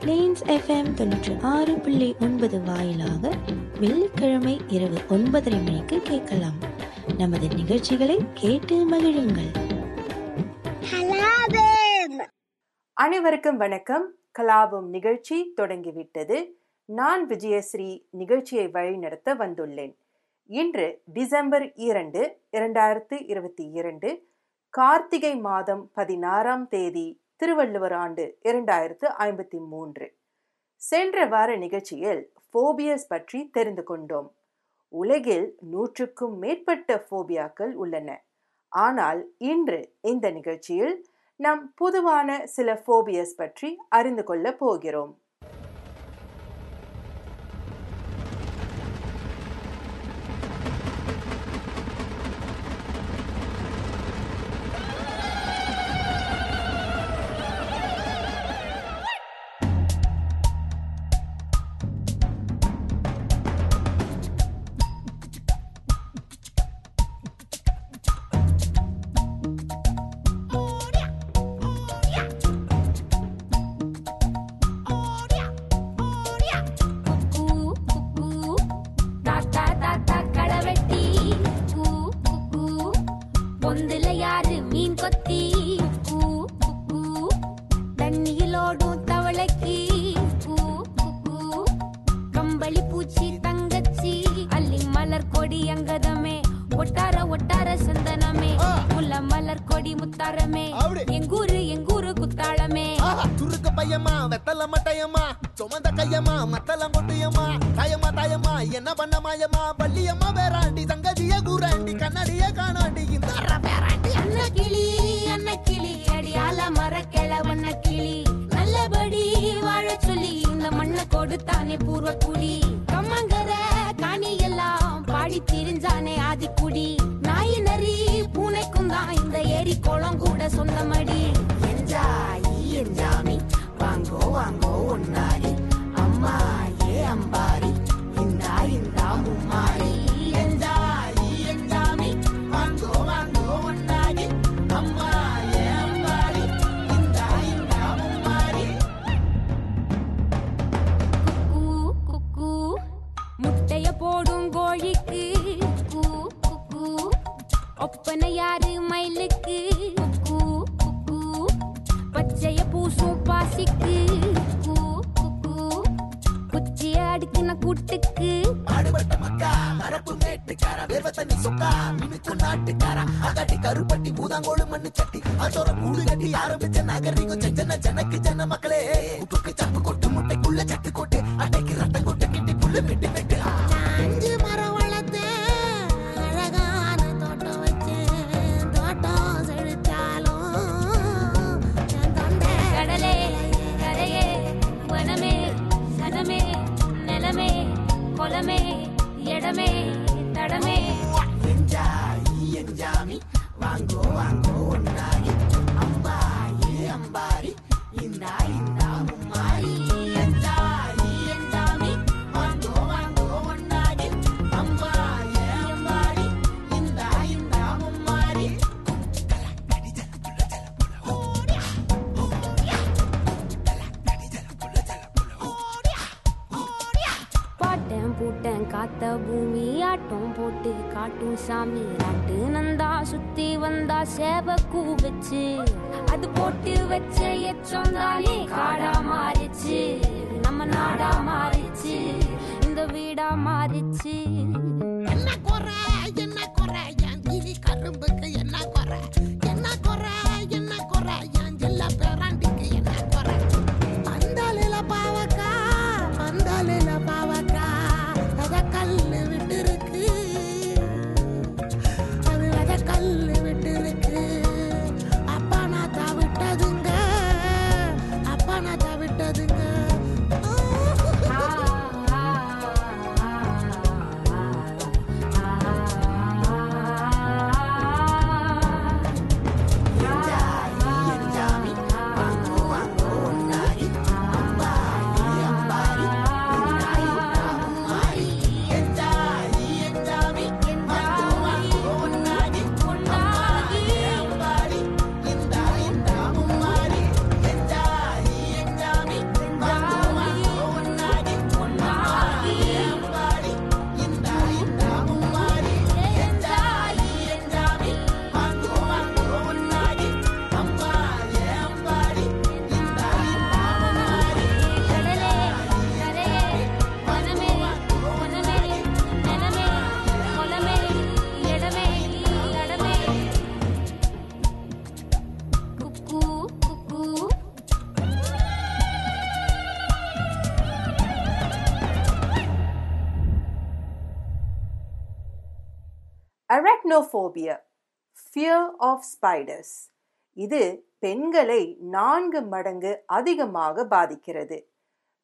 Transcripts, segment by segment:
Planes FM தொண்ணூற்றி ஆறு புள்ளி ஒன்பது வாயிலாக வெள்ளிக்கிழமை இரவு ஒன்பதரை மணிக்கு கேட்கலாம். நமது நிகழ்ச்சிகளை கேட்டு மகிழுங்கள். அனைவருக்கும் வணக்கம். கலாபம் நிகழ்ச்சி தொடங்கிவிட்டது. நான் விஜயஸ்ரீ நிகழ்ச்சியை வழிநடத்த வந்துள்ளேன். இன்று டிசம்பர் இரண்டு இரண்டாயிரத்து இருபத்தி இரண்டு கார்த்திகை மாதம் பதினாறாம் தேதி திருவள்ளுவர் ஆண்டு இரண்டாயிரத்து ஐம்பத்தி மூன்று. சென்ற வார நிகழ்ச்சியில் ஃபோபியஸ் பற்றி தெரிந்து கொண்டோம். உலகில் நூற்றுக்கும் மேற்பட்ட ஃபோபியாக்கள் உள்ளன. ஆனால் இன்று இந்த நிகழ்ச்சியில் நாம் பொதுவான சில ஃபோபியஸ் பற்றி அறிந்து கொள்ளப் போகிறோம். पूर्वक पुलिस குச்சிய கூட்டுக்கு. ஆடுபட்ட மக்கா மரப்பு மேட்டுக்கார வேர்வ தண்ணி சொக்கா மினுக்கு நாட்டுக்கார அகட்டி கருப்பட்டி பூதாங்கோடு மண்ணு சட்டி. அதோட கூடு கட்டி ஆரம்பிச்ச நாகரிகம் செஞ்சன ஜனக்கு ஜன மக்களே. உப்புக்கு சப்பு கொட்டு முட்டைக்குள்ள சட்டு கொட்டு அட்டைக்கு ரத்தம் கொட்டு கிட்டி புல்லு வெட்டு தடமே தடமே வாங்கோ வாங்கோ. சாமி நாட்டு நந்தா சுத்தி வந்தா சேவ கூ வச்சு. அது போட்டு வச்ச எச்சொந்தாலே காடா மாறிச்சு. நம்ம நாடா மாறிச்சு. இந்த வீடா மாறிச்சு. என்ன குறை என்ன குறை? என் கிளி கரும்புக்கு அரக்னோஃபோபியா ஃபியர் ஆஃப் ஸ்பைடர்ஸ் இது பெண்களை நான்கு மடங்கு அதிகமாக பாதிக்கிறது.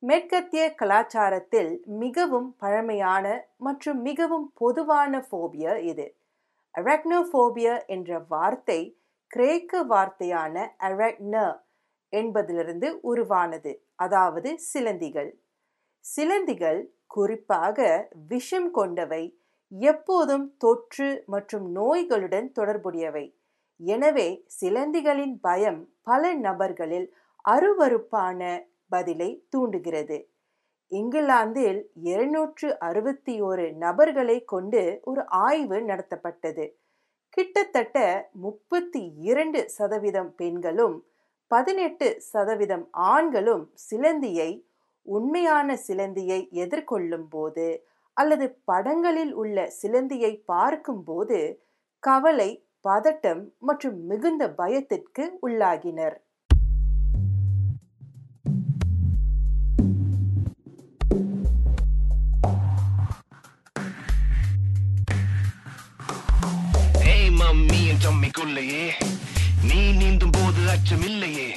மேற்கத்திய கலாச்சாரத்தில் மிகவும் பழமையான மற்றும் மிகவும் பொதுவான ஃபோபியா இது. அரக்னோஃபோபியா என்ற வார்த்தை கிரேக்க வார்த்தையான அரக்ன என்பதிலிருந்து உருவானது அதாவது சிலந்திகள். சிலந்திகள் குறிப்பாக விஷம் கொண்டவை எப்போதும் தொற்று மற்றும் நோய்களுடன் தொடர்புடையவை. எனவே சிலந்திகளின் பயம் பல நபர்களில் அருவருப்பான பதிலை தூண்டுகிறது. இங்கிலாந்தில் இருநூற்று அறுபத்தி ஒரு நபர்களை கொண்டு ஒரு ஆய்வு நடத்தப்பட்டது. கிட்டத்தட்ட முப்பத்தி இரண்டு சதவீதம் பெண்களும் பதினெட்டு சதவீதம் ஆண்களும் சிலந்தியை உண்மையான சிலந்தியை எதிர்கொள்ளும் போது அல்லது படங்களில் உள்ள சிலந்தியை பார்க்கும்போது கவலை பதட்டம் மற்றும் மிகுந்த பயத்திற்கு உள்ளாகினர். ஏய் மம்மியின் ஜம்மிக்குள்ளையே. நீ நீந்தும் போது அச்சமில்லையே.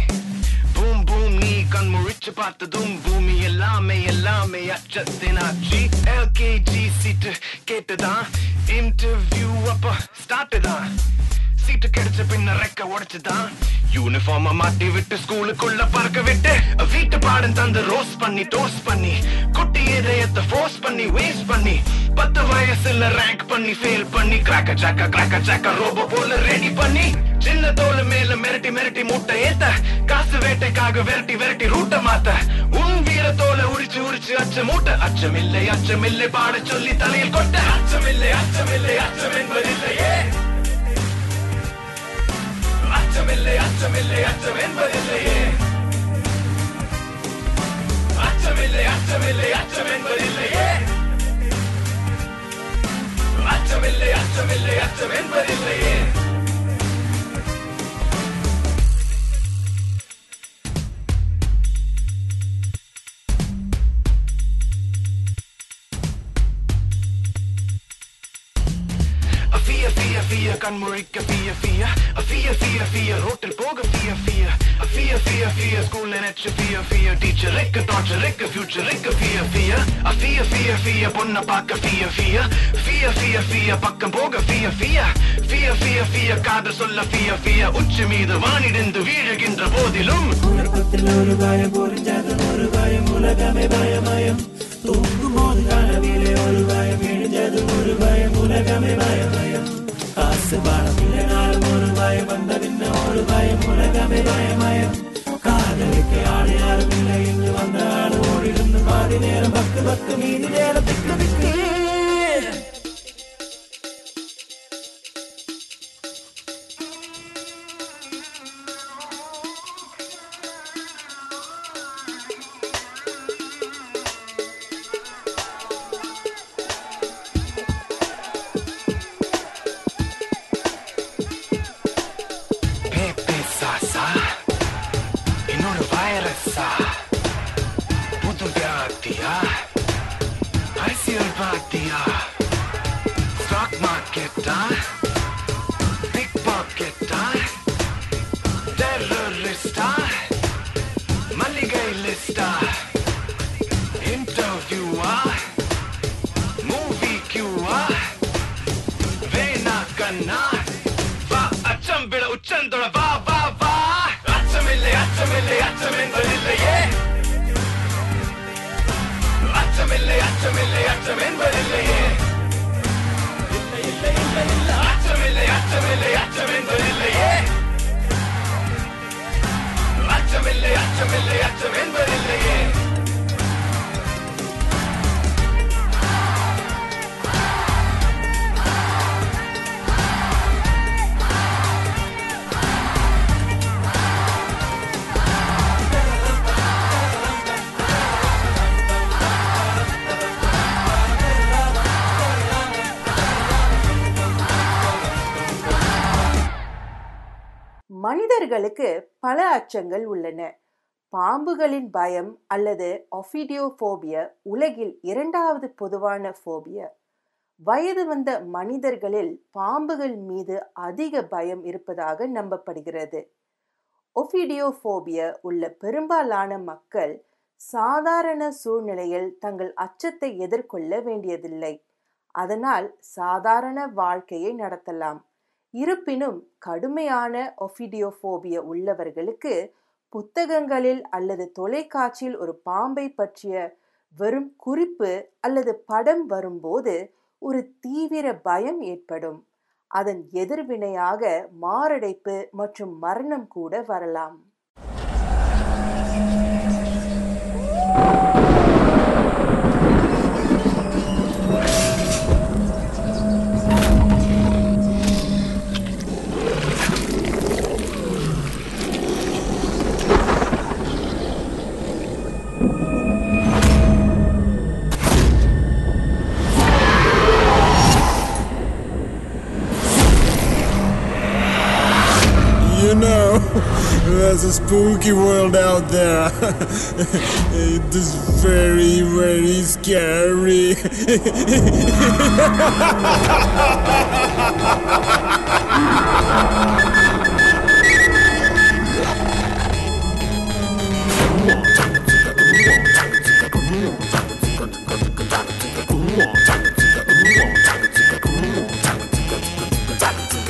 பூம் நீ கண் முழிச்சு பார்த்ததும் பூமி எல்லாமே எல்லாமே அச்சத்தின் ஆட்சி. எல்கேஜி சீட்டு கேட்டுதான். இன்டர்வியூ அப்ப ஸ்டார்ட் தான் சீட்டு கிடைச்ச பின்ன ரெக்க உடைச்சுதான். யூனிஃபார்ம மாட்டி விட்டு ஸ்கூலுக்குள்ள பறக்க விட்டு வீட்டு பாடம் தந்து ரோஸ் பண்ணி டோஸ் பண்ணி குட்டி இதயத்தை ஃபோர்ஸ் பண்ணி வேஸ்ட் பண்ணி பத்து வயசுல ரேங்க் பண்ணி ஃபெயில் பண்ணி கிராக்க ஜாக்க கிராக்க ஜாக்க ரோபோ போல ரெடி பண்ணி சின்ன தோல் மேல மிரட்டி மிரட்டி மூட்டை ஏத்த காசு வேட்டைக்காக விரட்டி விரட்டி ரூட்ட மாத்த. உன் வீர தோலை உரிச்சு உரிச்சு அச்ச மூட்டை அச்சமில்லை அச்சமில்லை பாட சொல்லி தலையில் கொட்ட. அச்சமில்லை அச்சமில்லை அச்சம் என்பதில்லையே. அச்சமில்லை அச்சமில்லை அச்சம் என்பதில்லையே. அச்சமில்லை அச்சமில்லை அச்சம் என்பதில்லையே. அச்சமில்லை அச்சமில்லை அச்சம் என்பதில்லையே. கண்முழிக்க ஃபிய ஃபிய ஃபிய ஃபிய ஃபிய ரோட்டில் போக ஃபிய ஃபிய ஃபிய ஃபிய ஃபிய ஸ்கூல் நினைச்சு ஃபிய ஃபிய டீச்சருக்கு டார்ச்சருக்கு ஃபியூச்சருக்கு ஃபிய ஃபிய ஃபிய ஃபிய ஃபிய பொண்ண பார்க்க ஃபிய ஃபிய ஃபிய ஃபிய ஃபிய பக்கம் போக ஃபிய ஃபிய ஃபிய ஃபிய ஃபிய காதல் சொல்ல ஃபிய ஃபிய உச்சி மீது வானிடிந்து வீழுகின்ற போதிலும் உலகத்தில் ஒரு பயம் புரிஞ்சது ஒரு பயம் உலகமே பயமயம் தூங்கும் போது கனவிலே ஒரு பயம் இழிஞ்சது ஒரு பயம் உலகமே பயமயம் காசு பணம் இல்லைனாலும் ஒரு பயம் வந்த பின்ன ஒரு பயம் உலகமே பயமயம் காதலுக்கு ஆள் யாரும் இல்லை இங்கு வந்த ஆள் ஓடிருந்து பாதி நேரம் பக்கு பக்கு மீதி நேரம் திக்கு திக்கு அச்சமில்லை அச்சம் என்பதில்லையே மனிதர்களுக்கு பல அச்சங்கள் உள்ளன. பாம்புகளின் பயம் அல்லது ஒஃபிடியோஃபோபிய உலகில் இரண்டாவது பொதுவான ஃபோபியா. வயது வந்த மனிதர்களில் பாம்புகள் மீது அதிக பயம் இருப்பதாக நம்பப்படுகிறது. ஒஃபிடியோஃபோபியா உள்ள பெரும்பாலான மக்கள் சாதாரண சூழ்நிலையில் தங்கள் அச்சத்தை எதிர்கொள்ள வேண்டியதில்லை. அதனால் சாதாரண வாழ்க்கையை நடத்தலாம். இருப்பினும் கடுமையான ஒஃபிடியோஃபோபியா உள்ளவர்களுக்கு புத்தகங்களில் அல்லது தொலைக்காட்சியில் ஒரு பாம்பை பற்றிய வெறும் குறிப்பு அல்லது படம் வரும்போது ஒரு தீவிர பயம் ஏற்படும். அதன் எதிர்வினையாக மாரடைப்பு மற்றும் மரணம் கூட வரலாம். there's a spooky world out there. it is very, very scary.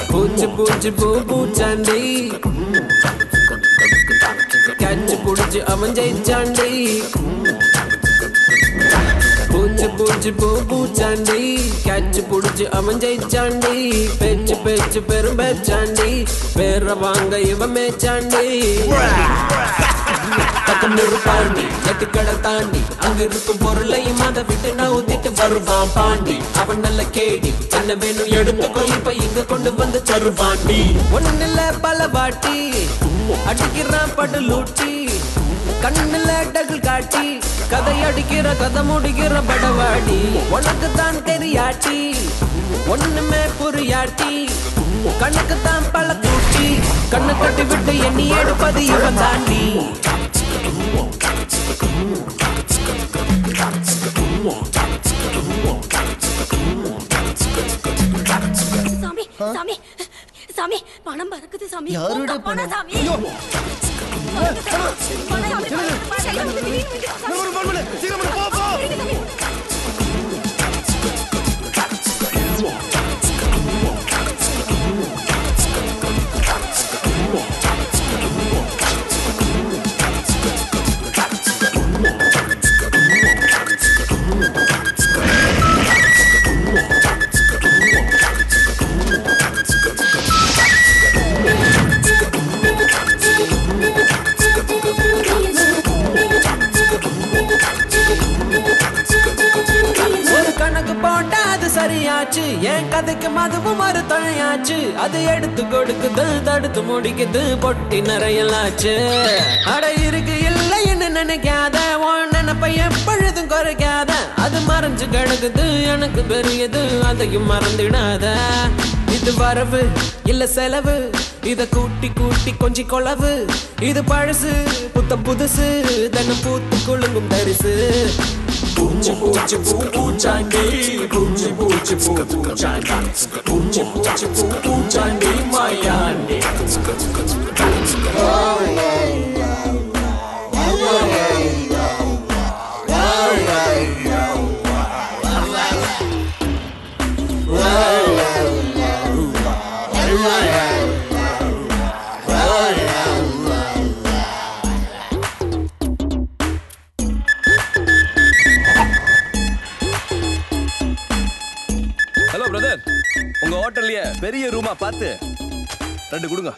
Booty, booty, boo boo. புடிச்சு அவன் ஜெயிச்சாண்டி. பூச்சு பூச்சு பூ பூச்சாண்டி. கேட்ச் புடிச்சு அவன் ஜெயிச்சாண்டி. பேச்சு பேச்சு பெரும் பேச்சாண்டி. பேர வாங்க இவன் மேச்சாண்டி பக்கம் பாண்டி எட்டுக்கடை தாண்டி. அங்க இருக்கும் பொருளையும் அதை விட்டு நான் ஊத்திட்டு வருவான் பாண்டி. அவன் நல்ல கேடி என்ன வேணும் எடுத்துக்கோ. இப்ப இங்க கொண்டு வந்து தருவாண்டி. ஒண்ணுல பல வாட்டி. அடிக்கிறான் படு லூட்டி. கண்ணுல டகுல் காட்டி கதை அடிக்கிற கதை முடிக்கிற படவாடி. உனக்கு தான் தெரியாட்டி ஒண்ணுமே புரியாட்டி. கண்ணுக்கு தான் பல கூட்டி கண்ணு கட்டி விட்டு எண்ணி எடுப்பது இவன் தாண்டி. சாமி சாமி சாமி பணம் பறக்குது சாமி. யாரோட ചെറുത് ചെറുത് ചെറുത് ചെറുത് ചെറുത് ചെറുത് ചെറുത് சரியாச்சு என் கதைக்கு மதுவும் ஒரு துணையாச்சு அது எடுத்து கொடுக்குது தடுத்து முடிக்குது பொட்டி நிறையலாச்சு. அட இருக்கு இல்லைன்னு நினைக்காத. உன் நினைப்பை எப்பொழுதும் குறைக்காத. அது மறைஞ்சு கிடக்குது எனக்கு பெரியது அதையும் மறந்துடாத. இது வரவு இல்ல செலவு. இத கூட்டி கூட்டி கொஞ்சி கொளவு இது பழசு புத்தம் புதுசு. தன்னும் பூத்து குழுங்கும் தரிசு. Bunci bunci bunčaj mi Bunci bunci bunčaj mi Bunci bunci bunčaj mi Oh yeah பார்த்து ரெண்டு கொடுங்க.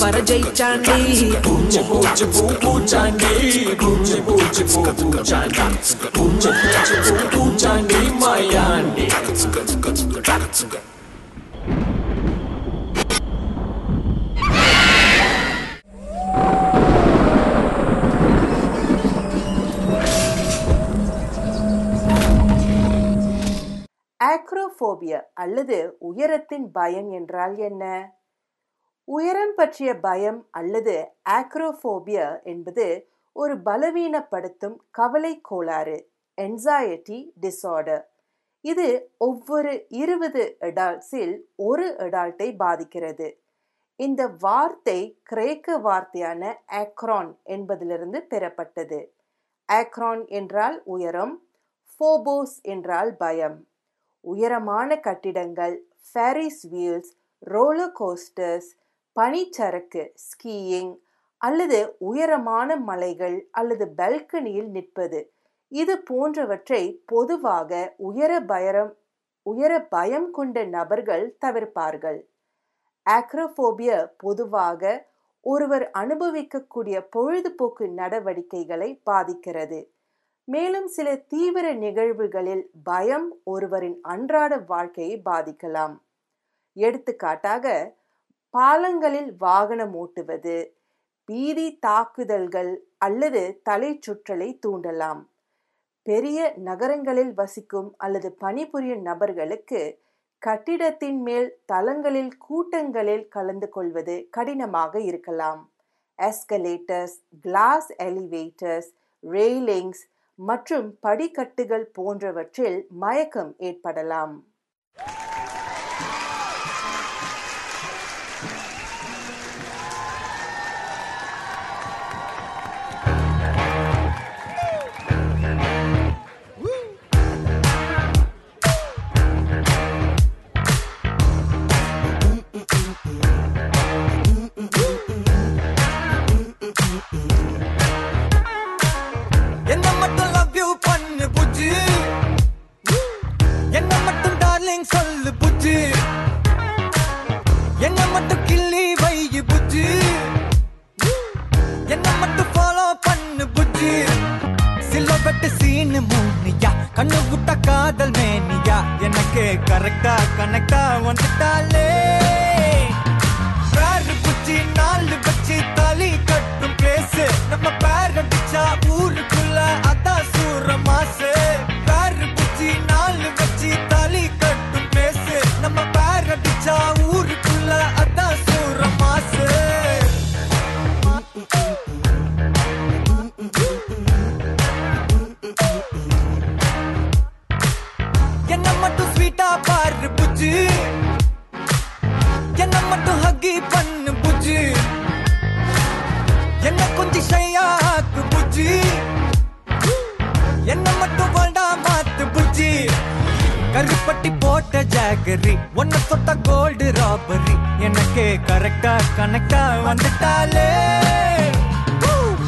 வர ஜெயிச்சாண்டி பூச்சி பூச்சி பூ பூச்சாண்டி பூச்சி பூச்சி பூ பூச்சாண்டி பூச்சி பூச்சி பூ பூச்சாண்டி மாயாண்டி ஆக்ரோபோபியா அல்லது உயரத்தின் பயம் என்றால் என்ன? உயரம் பற்றிய பயம் அல்லது ஆக்ரோஃபோபியா என்பது ஒரு பலவீனப்படுத்தும் கவலை கோளாறு என்சைட்டி டிசார்டர் இது ஒவ்வொரு இருபது அடால்ட்ஸில் ஒரு அடால்ட்டை பாதிக்கிறது. இந்த வார்த்தை கிரேக்க வார்த்தையான ஆக்ரான் என்பதிலிருந்து பெறப்பட்டது. ஆக்ரான் என்றால் உயரம் ஃபோபோஸ் என்றால் பயம். உயரமான கட்டிடங்கள் ஃபேரிஸ் வீல்ஸ் ரோலர் கோஸ்டர்ஸ் பனிச்சறுக்கு ஸ்கீயிங் அல்லது உயரமான மலைகள் அல்லது பல்கனியில் நிற்பது. இது போன்றவற்றை பொதுவாக உயர பயரம் உயர பயம் கொண்ட நபர்கள் தவிர்ப்பார்கள். ஆக்ரோஃபோபியா பொதுவாக ஒருவர் அனுபவிக்கக்கூடிய பொழுதுபோக்கு நடவடிக்கைகளை பாதிக்கிறது. மேலும் சில தீவிர நிகழ்வுகளில் பயம் ஒருவரின் அன்றாட வாழ்க்கையை பாதிக்கலாம். எடுத்துக்காட்டாக பாலங்களில் வாகனம் ஓட்டுவது பீதி தாக்குதல்கள் அல்லது தலை சுற்றலை தூண்டலாம். பெரிய நகரங்களில் வசிக்கும் அல்லது பணிபுரியும் நபர்களுக்கு கட்டிடத்தின் மேல் தளங்களில் கூட்டங்களில் கலந்து கொள்வது கடினமாக இருக்கலாம். எஸ்கலேட்டர்ஸ் கிளாஸ் எலிவேட்டர்ஸ் ரெயிலிங்ஸ் மற்றும் படிக்கட்டுகள் போன்றவற்றில் மயக்கம் ஏற்படலாம். கனெக்டா வந்துட்டாலே போட்ட ஒன்னு ஒன்ன தொட்ட கோல்டு ராபரி எனக்கு கரெக்டா கனெக்டா வந்துட்டாலே.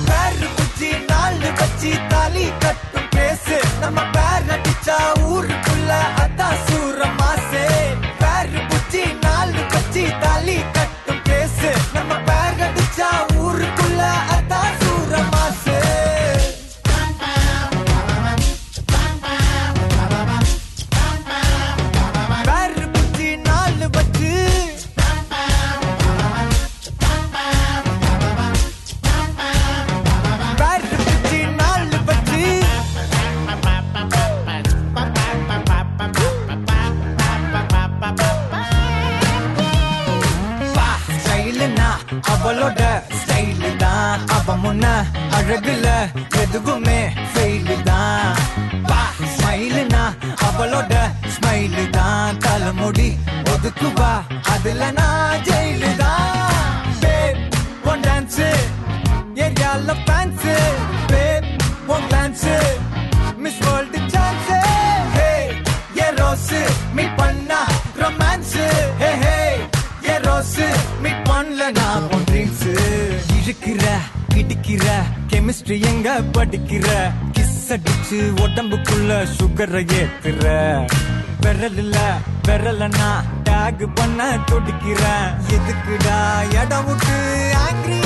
பேரு புஜ்ஜி நாலு கச்சி தாலி கட்டும் பேசு. நம்ம பேர் நடிச்சா ஊருக்குள்ள அதான் ஒதுக்குவா அதுல நான் ஜெயிலு தான். பேப் ஒன் டான்ஸ் ஏரியால fans babe one dance miss world chance hey a rose meet பண்ணா romance hey hey a rose meet பண்ணல நான் உன் ட்ரீம்ஸ் இழுக்கிற இடிக்கிற கெமிஸ்ட்ரி எங்க படிக்கிற? கிஸ் அடிச்சு உடம்புக்குள்ள சுகரை ஏத்துற. விரல்ல விரலனா டேக் பண்ண துடிக்கிறேன். எதுக்குடா இடம் விட்டு ஆங்கிரி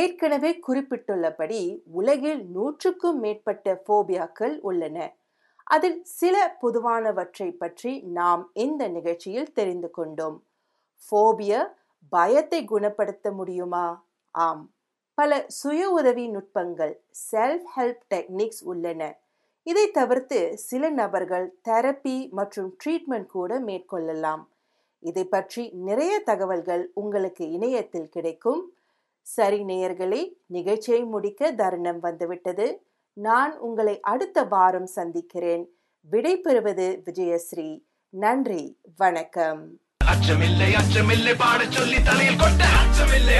ஏற்கனவே குறிப்பிட்டுள்ளபடி உலகில் நூற்றுக்கும் மேற்பட்ட ஃபோபியாக்கள் உள்ளன. அதில் சில பொதுவானவற்றை பற்றி நாம் இந்த நிகழ்ச்சியில் தெரிந்து கொண்டோம். ஃபோபியா பயத்தை குணப்படுத்த முடியுமா? ஆம். பல சுய உதவி நுட்பங்கள் செல்ஃப் ஹெல்ப் டெக்னிக்ஸ் உள்ளன. இதை தவிர்த்து சில நபர்கள் தெரப்பி மற்றும் ட்ரீட்மெண்ட் கூட மேற்கொள்ளலாம். இதை பற்றி நிறைய தகவல்கள் உங்களுக்கு இணையத்தில் கிடைக்கும். சரி நேயர்களே நிகழ்ச்சியை முடிக்க தருணம் வந்துவிட்டது. நான் உங்களை அடுத்த வாரம் சந்திக்கிறேன். விடை பெறுவது விஜயஸ்ரீ. நன்றி வணக்கம். அச்சமில்லை அச்சமில்லை பாட சொல்லி தலையில் கொட்ட அச்சமில்லை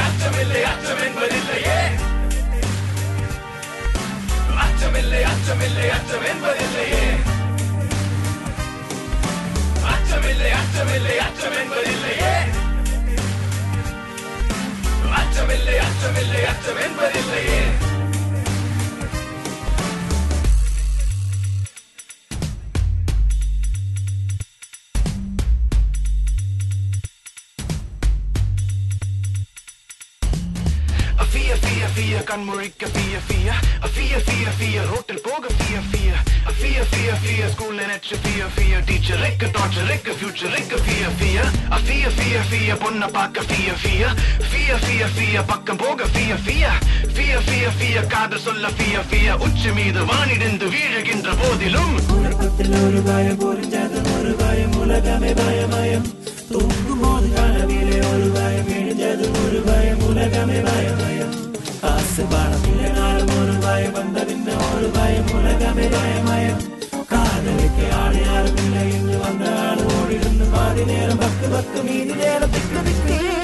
ஃபிய ஃபிய பொண்ண பார்க்க ஃபிய ஃபிய ஃபிய ஃபிய ஃபிய பக்கம் போக ஃபிய ஃபிய ஃபிய ஃபிய ஃபிய காதல் சொல்ல ஃபிய ஃபிய உச்சி மீது வானிடிந்து வீழுகின்ற போதிலும். ஒரு பத்தில் ஒரு பயம் புரிஞ்சது ஒரு பயம் உலகமே பயமயம் தூங்கும் போது கனவிலே ஒரு பயம் இழிஞ்சது ஒரு பயம் உலகமே பயமயம் ஆசை பாடம் இல்லைனாலும் ஒரு பயம் வந்ததின்ன ஒரு பயம் உலகமே பயமயம் bakku bakku meenu nera bikku bikku